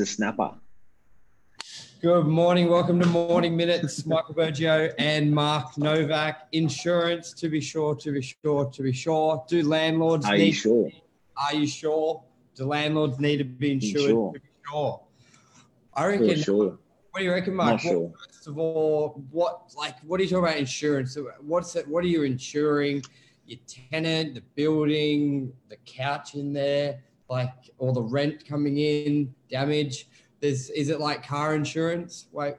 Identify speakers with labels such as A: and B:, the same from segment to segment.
A: a snapper.
B: Good morning. Welcome to Morning Minutes. Michael Bergio and Mark Novak. Insurance, to be sure, to be sure, to be sure. Do landlords
A: Are
B: need?
A: you sure?
B: Are you sure? Do landlords need to be insured?
A: Sure.
B: To be sure. I
A: For
B: reckon.
A: sure.
B: What do you reckon, Mark?
A: Not
B: What-
A: sure.
B: First of all, what like what are you talking about insurance? What's it? What are you insuring? Your tenant, the building, the couch in there, like all the rent coming in, damage. There's is it like car insurance? Wait,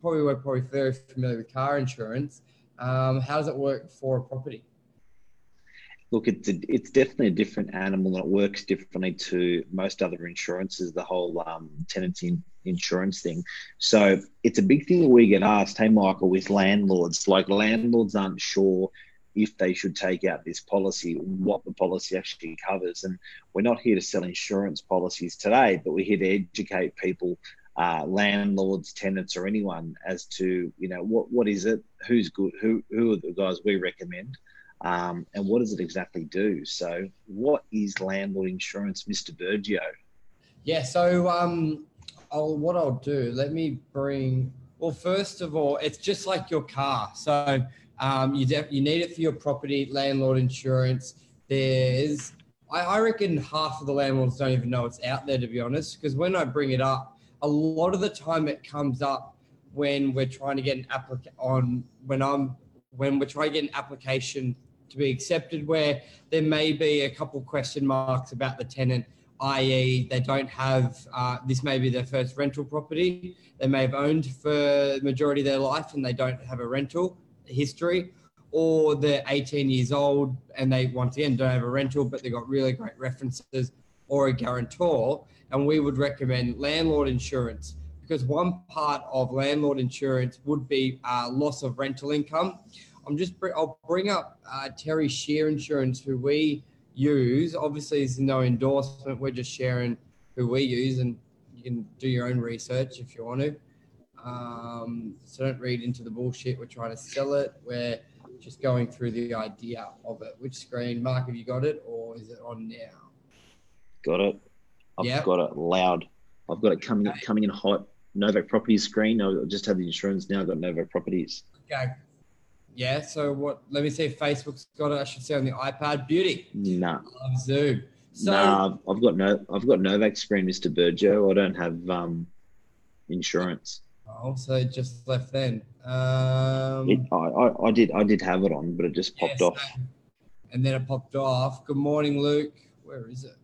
B: probably we're probably very familiar with car insurance. Um, how does it work for a property?
A: Look, it's a, it's definitely a different animal and it works differently to most other insurances. The whole um, tenancy insurance thing. So it's a big thing that we get asked. Hey, Michael, with landlords, like landlords aren't sure if they should take out this policy, what the policy actually covers. And we're not here to sell insurance policies today, but we're here to educate people, uh, landlords, tenants, or anyone as to you know what what is it, who's good, who who are the guys we recommend. Um, and what does it exactly do? So, what is landlord insurance, Mr. Bergio?
B: Yeah. So um, I'll what I'll do. Let me bring. Well, first of all, it's just like your car. So um, you def- you need it for your property landlord insurance. There's I, I reckon half of the landlords don't even know it's out there to be honest. Because when I bring it up, a lot of the time it comes up when we're trying to get an application on when I'm when we're trying to get an application to be accepted where there may be a couple question marks about the tenant i.e., they don't have uh, this may be their first rental property. They may have owned for the majority of their life and they don't have a rental history, or they're 18 years old and they once again don't have a rental, but they've got really great references or a guarantor. And we would recommend landlord insurance because one part of landlord insurance would be uh, loss of rental income. I'm just I'll bring up uh, Terri Scheer Insurance, who we use. Obviously, there's no endorsement. We're just sharing who we use, and you can do your own research if you want to. Um, so don't read into the bullshit. We're trying to sell it. We're just going through the idea of it. Which screen, Mark? Have you got it, or is it on now?
A: Got it. I've
B: Yep.
A: got it loud. I've got it coming
B: Okay.
A: coming in hot. Novak Properties screen. I just had the insurance. Now I've got Novak Properties.
B: Okay. Yeah. So what? Let me see if Facebook's got it. I should say on the iPad. Beauty.
A: Nah, I
B: Love Zoom. So
A: nah. I've got no. I've got Novak screen, Mr. Bergio. I don't have um insurance.
B: Oh, so it just left then. Um,
A: It, I, I, I did I did have it on, but it just popped
B: Yeah,
A: off.
B: And then it popped off. Good morning, Luke. Where is it?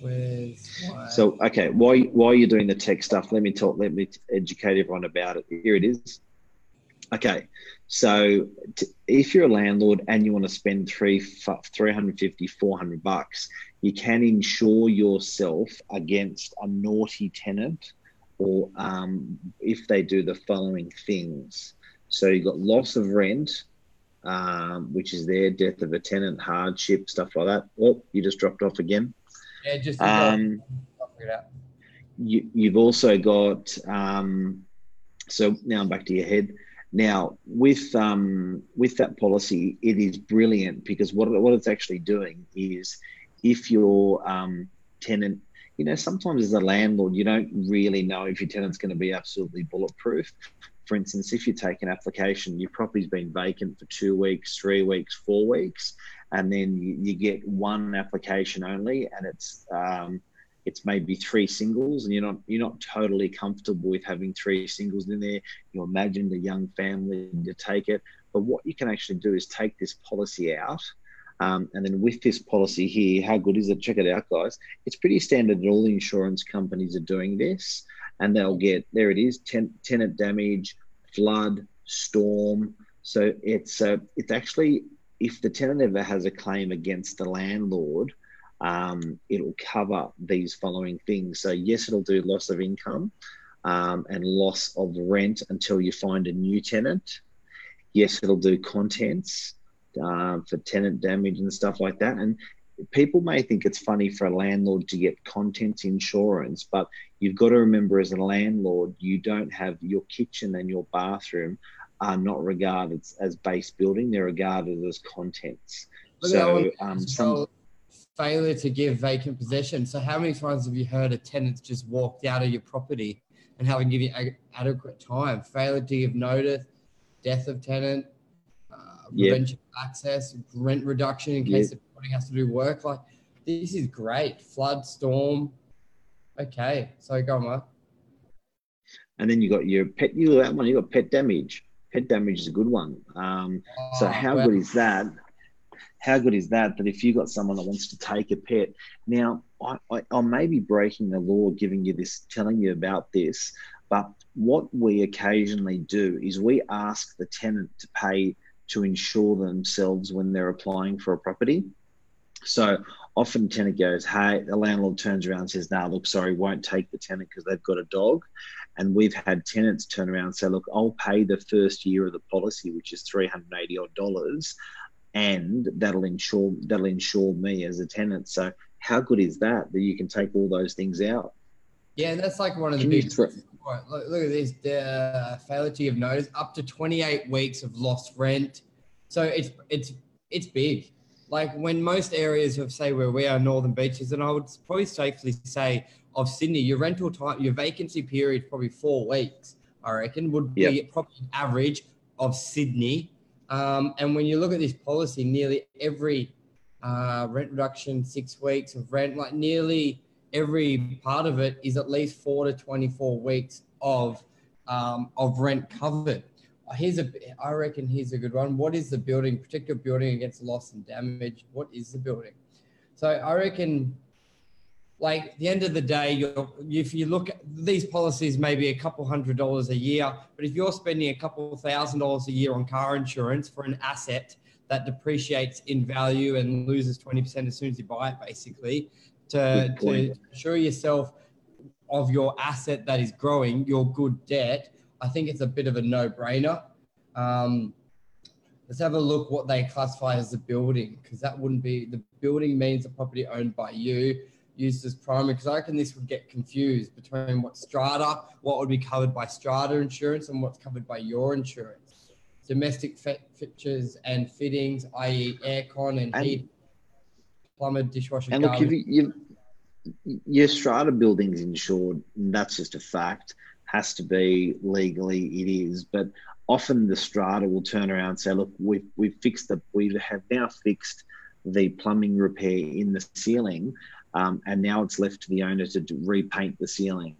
B: Where's my...
A: So okay, while while you're doing the tech stuff, let me talk. Let me educate everyone about it. Here it is. Okay, so t- if you're a landlord and you want to spend three, 350, 400 bucks, you can insure yourself against a naughty tenant or um, if they do the following things. So you've got loss of rent, um, which is there, death of a tenant, hardship, stuff like that. Oh, you just dropped off again.
B: yeah, just
A: Um,
B: I'll figure it out.
A: you, you've also got um, so now I'm back to your head. Now with um, with that policy, it is brilliant because what what it's actually doing is if your um, tenant, you know, sometimes as a landlord, you don't really know if your tenant's going to be absolutely bulletproof. For instance, if you take an application, your property's been vacant for two weeks, three weeks, four weeks, and then you, get one application only, and it's um, it's maybe three singles and you're not you're not totally comfortable with having three singles in there you imagine the young family to take it but what you can actually do is take this policy out um, and then with this policy here how good is it check it out guys it's pretty standard all the insurance companies are doing this and they'll get there it is ten, tenant damage flood storm so it's uh, it's actually if the tenant ever has a claim against the landlord um, it'll cover these following things. So, yes, it'll do loss of income um, and loss of rent until you find a new tenant. Yes, it'll do contents uh, for tenant damage and stuff like that. And people may think it's funny for a landlord to get contents insurance, but you've got to remember as a landlord, you don't have your kitchen and your bathroom are not regarded as base building, they're regarded as contents.
B: That
A: So, um, some
B: failure to give vacant possession. So, how many times have you heard a tenant's just walked out of your property and haven't given you adequate time? Failure to give notice, death of tenant. Prevention access, rent reduction in case yep. the building has to do work. Like, this is great. Flood, storm. Okay, so go on, Mark.
A: And then you got your pet. You that one. You got pet damage. Pet damage is a good one. Um, oh, so how well, good is that? how good is that? That if you got someone that wants to take a pet, now I, I, I may be breaking the law, giving you this, telling you about this, but what we occasionally do is we ask the tenant to pay to insure themselves when they're applying for a property. So often the tenant goes, hey, the landlord turns around and says, no, nah, look, sorry, won't take the tenant because they've got a dog. And we've had tenants turn around and say, look, I'll pay the first year of the policy, which is 380 odd dollars and that'll ensure that'll ensure me as a tenant. So how good is that that you can take all those things out?
B: Yeah, and that's like one of the big. Look, look, at this: the uh, failure to give notice, up to 28 weeks of lost rent. So it's it's it's big. Like when most areas of say where we are, Northern Beaches, and I would probably safely say of Sydney, your rental time, your vacancy period, probably four weeks. I reckon would be yep. probably average of Sydney um, and when you look at this policy, nearly every uh, rent reduction, six weeks of rent, like nearly every part of it is at least four to 24 weeks of, um, of rent covered. Uh, here's a, I reckon here's a good one. What is the building? Protect your building against loss and damage. What is the building? So I reckon like the end of the day, you're, if you look at these policies, maybe a couple hundred dollars a year, but if you're spending a couple thousand dollars a year on car insurance for an asset that depreciates in value and loses 20% as soon as you buy it, basically, to, to assure yourself of your asset that is growing, your good debt, I think it's a bit of a no brainer. Um, let's have a look what they classify as the building, because that wouldn't be the building means the property owned by you used as primary because I reckon this would get confused between what strata, what would be covered by strata insurance and what's covered by your insurance. Domestic fixtures and fittings, i.e., aircon and, and heat, plumber, dishwasher.
A: And look, you, you, your strata building's insured, that's just a fact. Has to be legally, it is. But often the strata will turn around and say, "Look, we've we've fixed the we have now fixed the plumbing repair in the ceiling." um, and now it's left to the owner to repaint the ceiling.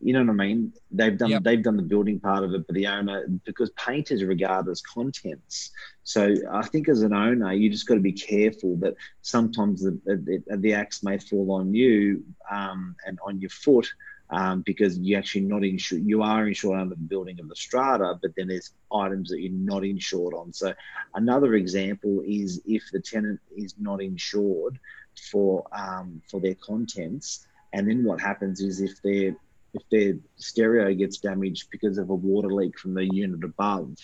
A: You know what I mean? They've done yep. they've done the building part of it, but the owner because paint is regarded as contents. So I think as an owner, you just got to be careful that sometimes the the, the axe may fall on you um, and on your foot. Um, because you actually not insured. You are insured under the building of the strata, but then there's items that you're not insured on. So another example is if the tenant is not insured, for um, for their contents. And then what happens is if their if their stereo gets damaged because of a water leak from the unit above,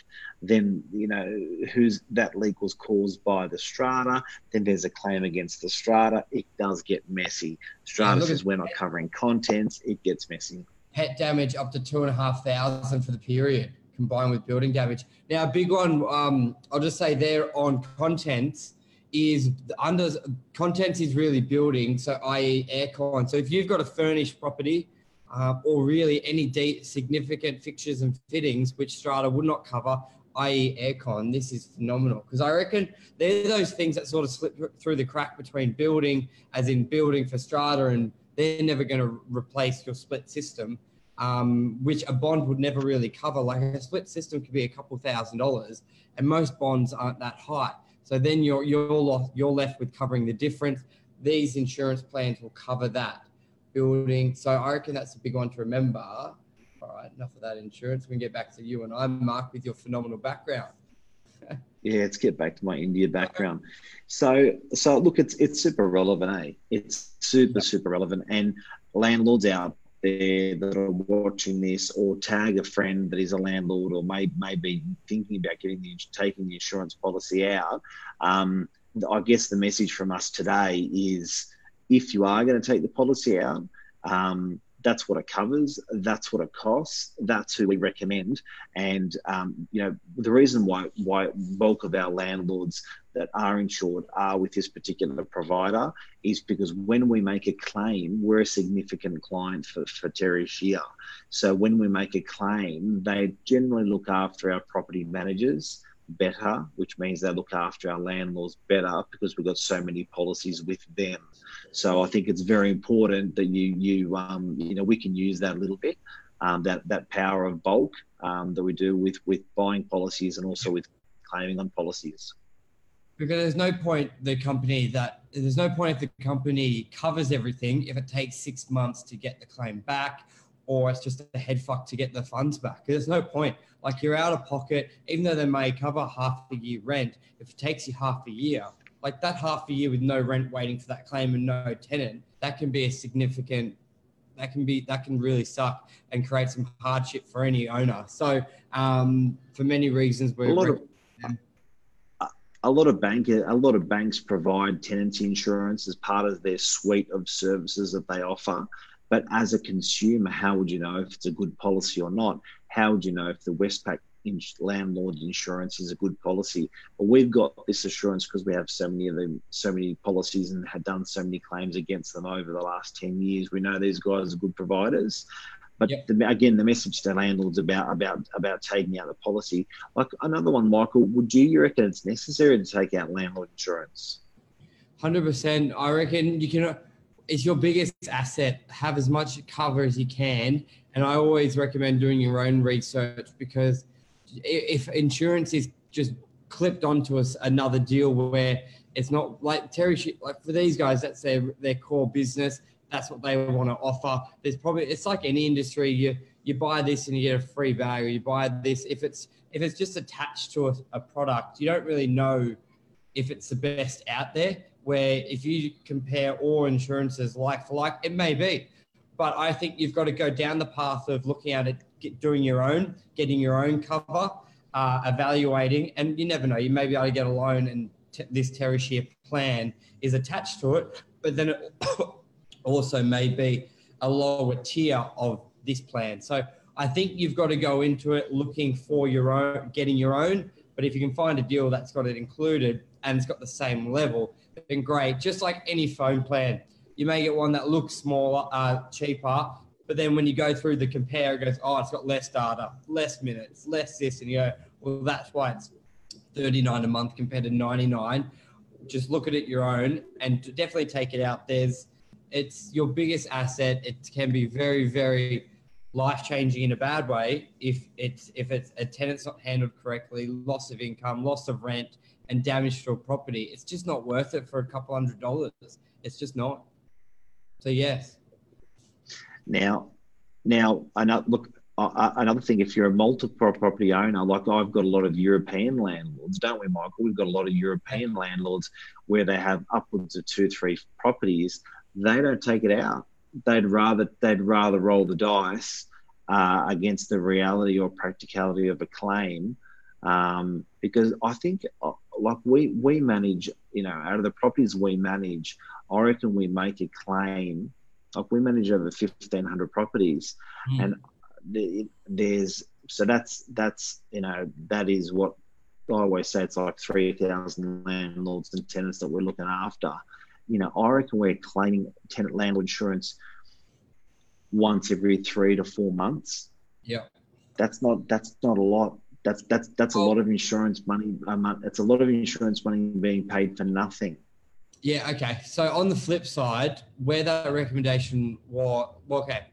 A: then you know who's that leak was caused by the strata. Then there's a claim against the strata. It does get messy. Strata says we're not covering contents. It gets messy.
B: Pet damage up to two and a half thousand for the period combined with building damage. Now, a big one. Um, I'll just say there on contents is under contents is really building, so i.e. aircon. So if you've got a furnished property uh, or really any significant fixtures and fittings which Strata would not cover, i.e. aircon, this is phenomenal because I reckon they're those things that sort of slip through the crack between building, as in building for Strata, and they're never going to replace your split system. Um, which a bond would never really cover. Like a split system could be a couple thousand dollars, and most bonds aren't that high. So then you're you're you're left with covering the difference. These insurance plans will cover that building. So I reckon that's a big one to remember. All right, enough of that insurance. We can get back to you and I, Mark, with your phenomenal background.
A: yeah, let's get back to my India background. So, so look, it's it's super relevant, eh? It's super super relevant, and landlords out there that are watching this or tag a friend that is a landlord or may, may be thinking about getting the, taking the insurance policy out, um, I guess the message from us today is if you are going to take the policy out, um, that's what it covers. That's what it costs. That's who we recommend. And um, you know the reason why why bulk of our landlords that are insured are with this particular provider is because when we make a claim, we're a significant client for, for Terri Scheer. So when we make a claim, they generally look after our property managers better, which means they look after our landlords better because we've got so many policies with them. So I think it's very important that you you um, you know we can use that a little bit, um, that that power of bulk um, that we do with with buying policies and also with claiming on policies.
B: Because there's no point the company that there's no point if the company covers everything if it takes six months to get the claim back or it's just a head fuck to get the funds back. There's no point. Like you're out of pocket, even though they may cover half the year rent, if it takes you half a year, like that half a year with no rent waiting for that claim and no tenant, that can be a significant that can be that can really suck and create some hardship for any owner. So um, for many reasons, we're
A: a lot of a lot of bank a lot of banks provide tenancy insurance as part of their suite of services that they offer. But as a consumer, how would you know if it's a good policy or not? How would you know if the Westpac landlord insurance is a good policy? But we've got this assurance because we have so many of them, so many policies, and had done so many claims against them over the last ten years. We know these guys are good providers. But yep. the, again, the message to landlords about about about taking out the policy. Like another one, Michael, would you, you reckon it's necessary to take out landlord insurance?
B: Hundred percent. I reckon you can it's your biggest asset. Have as much cover as you can. And I always recommend doing your own research because if insurance is just clipped onto us another deal where it's not like Terri, like for these guys, that's their their core business. That's what they want to offer. There's probably it's like any industry. You you buy this and you get a free or you buy this if it's if it's just attached to a, a product, you don't really know if it's the best out there where if you compare all insurances like for like, it may be. But I think you've got to go down the path of looking at it, get, doing your own, getting your own cover, uh, evaluating, and you never know. You may be able to get a loan, and t- this Terri Scheer plan is attached to it. But then it also may be a lower tier of this plan. So I think you've got to go into it looking for your own, getting your own. But if you can find a deal that's got it included and it's got the same level, been great. Just like any phone plan, you may get one that looks smaller, uh, cheaper, but then when you go through the compare, it goes, oh, it's got less data, less minutes, less this, and you go, well, that's why it's 39 a month compared to 99. Just look at it your own and definitely take it out. There's, it's your biggest asset. It can be very, very life changing in a bad way if it's if it's a tenant's not handled correctly, loss of income, loss of rent, and damage to a property, it's just not worth it for a couple hundred dollars. It's just not. So yes.
A: Now, now look. Uh, another thing, if you're a multiple property owner, like I've got a lot of European landlords, don't we, Michael? We've got a lot of European landlords where they have upwards of two, three properties. They don't take it out. They'd rather they'd rather roll the dice uh, against the reality or practicality of a claim um, because I think uh, like we we manage, you know, out of the properties we manage, I reckon we make a claim. Like we manage over fifteen hundred properties, mm. and there's so that's that's you know that is what I always say. It's like three thousand landlords and tenants that we're looking after. You know, I reckon we're claiming tenant landlord insurance once every three to four months.
B: Yeah,
A: that's not that's not a lot that's that's that's a lot of insurance money a. It's a lot of insurance money being paid for nothing.
B: Yeah. Okay. So on the flip side, where that recommendation was, well, okay.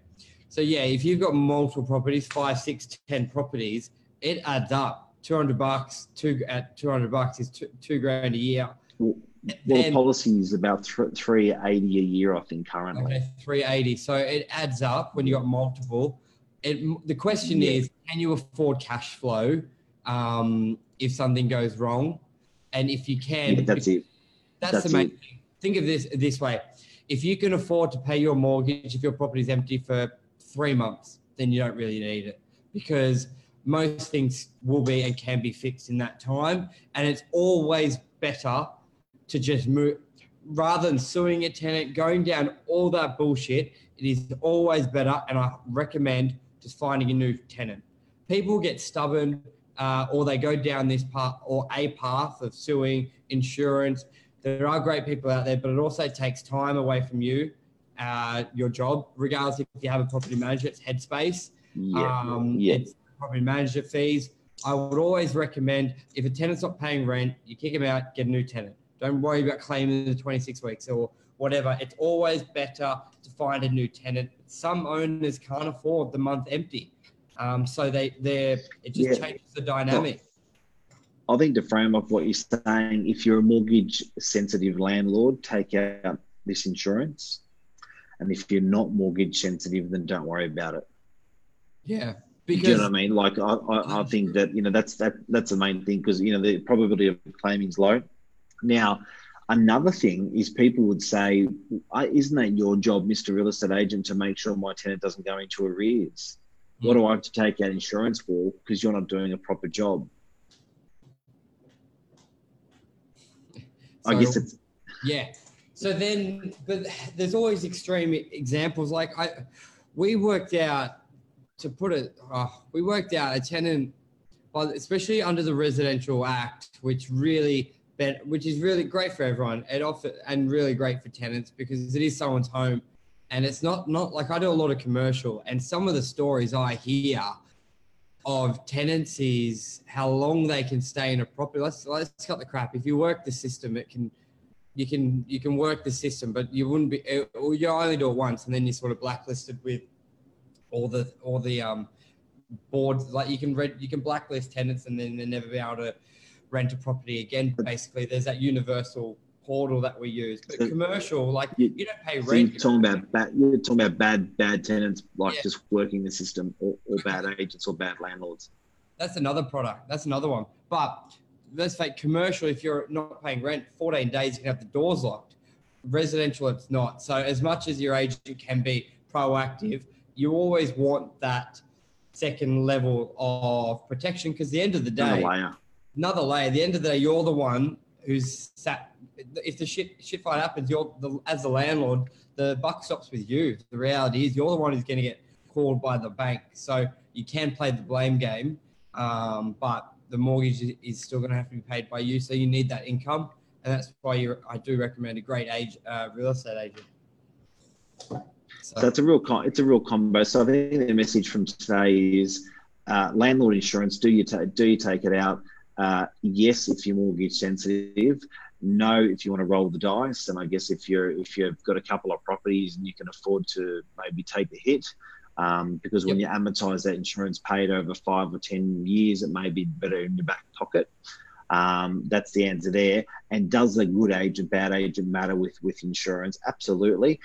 B: So yeah, if you've got multiple properties, five, six, ten properties, it adds up. Two hundred bucks, two at two hundred bucks is two, two grand a year.
A: Well, well the policy is about three eighty a year, I think, currently. Okay,
B: three eighty. So it adds up when you got multiple it, the question yeah. is, can you afford cash flow um, if something goes wrong? And if you can,
A: yeah, that's it.
B: That's, that's the main it. thing. Think of this this way: if you can afford to pay your mortgage if your property is empty for three months, then you don't really need it because most things will be and can be fixed in that time. And it's always better to just move rather than suing a tenant, going down all that bullshit. It is always better, and I recommend just finding a new tenant. People get stubborn uh, or they go down this path or a path of suing insurance. There are great people out there, but it also takes time away from you, uh, your job, regardless if you have a property manager, it's headspace.
A: Yeah,
B: Um,
A: yeah.
B: It's property manager fees. I would always recommend if a tenant's not paying rent, you kick them out, get a new tenant. Don't worry about claiming the 26 weeks or whatever. It's always better to find a new tenant. Some owners can't afford the month empty. Um, so they they it just
A: Yeah.
B: changes the dynamic.
A: I think to frame up what you're saying, if you're a mortgage sensitive landlord, take out this insurance. And if you're not mortgage sensitive, then don't worry about it.
B: Yeah.
A: Because, you know what I mean? Like I, I, I think that you know that's that that's the main thing because you know the probability of claiming is low. Now, another thing is people would say, "Uh, "Isn't that your job, Mister Real Estate Agent, to make sure my tenant doesn't go into arrears? What do I have to take out insurance for? Because you're not doing a proper job." I guess it's
B: Yeah. So then, but there's always extreme examples. Like I, we worked out to put it. Oh, we worked out a tenant, especially under the Residential Act, which really, which is really great for everyone. It offer and really great for tenants because it is someone's home, and it's not not like I do a lot of commercial, and some of the stories I hear of tenancies, how long they can stay in a property. Let's let's cut the crap. If you work the system, it can you can you can work the system, but you wouldn't be or you only do it once, and then you're sort of blacklisted with all the all the um boards. Like you can read you can blacklist tenants, and then they never be able to rent a property again. Basically, there's that universal portal that we use. But
A: So-
B: commercial, like
A: You-
B: you don't pay rent.
A: so you're talking about bad. You're talking about bad bad tenants, like
B: Yeah.
A: just working the system, or, or bad agents or bad landlords.
B: That's another product. That's another one. But let's say commercial, if you're not paying rent, 14 days you can have the doors locked. Residential, it's not. So as much as your agent can be proactive, you always want that second level of protection because the end of the day, Another
A: layer.
B: another layer. At the end of the day, you're the one who's sat. If the shit shit fight happens, you're the as the landlord. The buck stops with you. The reality is, you're the one who's going to get called by the bank. So you can play the blame game, um, but the mortgage is- still going to have to be paid by you. So you need that income, and that's why you. I do recommend a great age uh, real estate agent. So,
A: So it's a real it's a real combo. So I think the message from today is uh, landlord insurance. Do you ta- do you take it out? Uh, yes, if you're mortgage sensitive. No, if you want to roll the dice. And I guess if you're if you've got a couple of properties and you can afford to maybe take the hit. Um, because when you amortize that insurance paid over five or ten years, it may be better in your back pocket. Um, that's the answer there. And does a good agent, bad agent matter with with insurance? Absolutely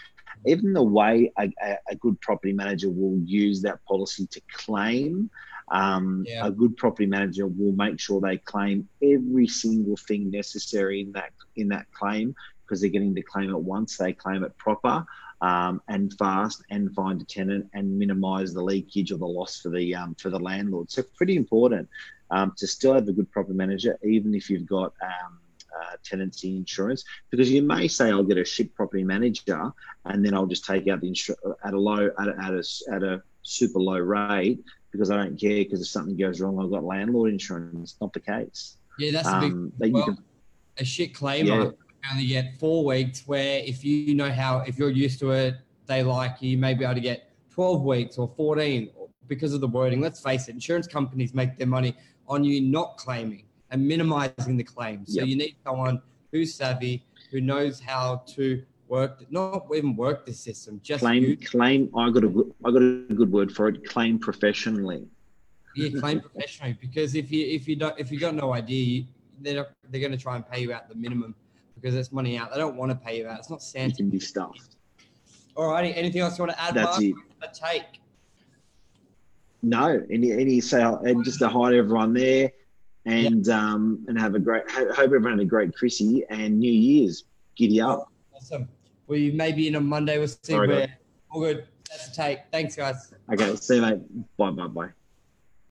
A: even the way a, a good property manager will use that policy to claim, um,
B: Yeah.
A: a good property manager will make sure they claim every single thing necessary in that in that claim because they're getting to claim it once. They claim it proper um, and fast, and find a tenant and minimise the leakage or the loss for the um, for the landlord. So pretty important um, to still have a good property manager, even if you've got um, uh, tenancy insurance, because you may say I'll get a shit property manager and then I'll just take out the insurance at a low at a, at a at a super low rate because I don't care because if something goes wrong I've got landlord insurance. Not the case.
B: yeah, that's a big
A: Um, that you
B: well,
A: can,
B: a shit claimer
A: Yeah.
B: only get four weeks where if you know how if you're used to it they like you, you may be able to get 12 weeks or 14 because of the wording let's face it insurance companies make their money on you not claiming and minimizing the claim. so
A: Yep.
B: you need someone who's savvy who knows how to work not even work the system just
A: claim claim. I got a good I got a good word for it. Claim professionally.
B: yeah, claim professionally because if you if you don't if you got no idea you, they're not, they're going to try and pay you out the minimum because it's money out they don't want to pay you out it's not
A: You
B: Santa
A: can be stuffed.
B: Alrighty, anything else you want to add,
A: That's
B: Mark?
A: it.
B: A take.
A: No, any any say and just to hi to everyone there, and um and have a great. Hope everyone had a great Chrissy and New Year's. Giddy up.
B: Awesome. We maybe in on Monday we'll see
A: Sorry,
B: where all good. That's a take. Thanks, guys.
A: Okay, see you mate. Bye bye bye.